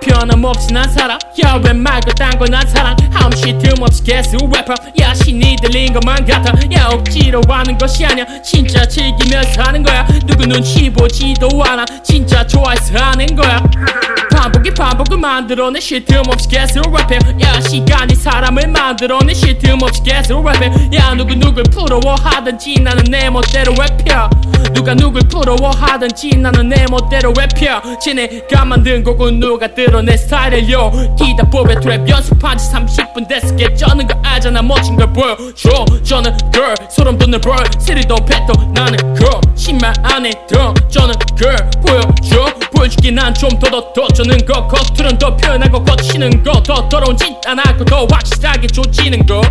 틈없이 난 살아. 야웬 말고 딴건난 사랑. 함시 틈없이 개수 래퍼 야 신이 들린 것만 같아. 야 억지로 하는 것이 아니야. 진짜 즐기면서 하는 거야. 누구 눈치 보지도 않아. 진짜 좋아해서 하는 거야. 반복이 반복을 만들어내. 쉴틈없이 개수 래퍼 야 시간이 사람을 만들어내. 쉴틈없이 개수 래퍼 야 누구 누굴 부러워하든지 나는 내 멋대로 랩혀 누가 누굴 부러워하든지 나는 내 멋대로 랩혀 지네가 만든 곡은 누가 들어 내 스타일이요? 기다 보배 트랩 연습한 지 30분 됐을 게. 쩌는 거 알잖아 멋진 걸 보여줘. 저는 girl 소름 돋는 벌 스리도 뱉도 나는 girl. 신말 안에 들어 저는 girl. 보여줘. 보여줄게 난좀 더 더 더. 저는 거 겉으론 더 표현하고 거치는 거. 더 더러운 짓안 하고 더 확실하게 조지는 거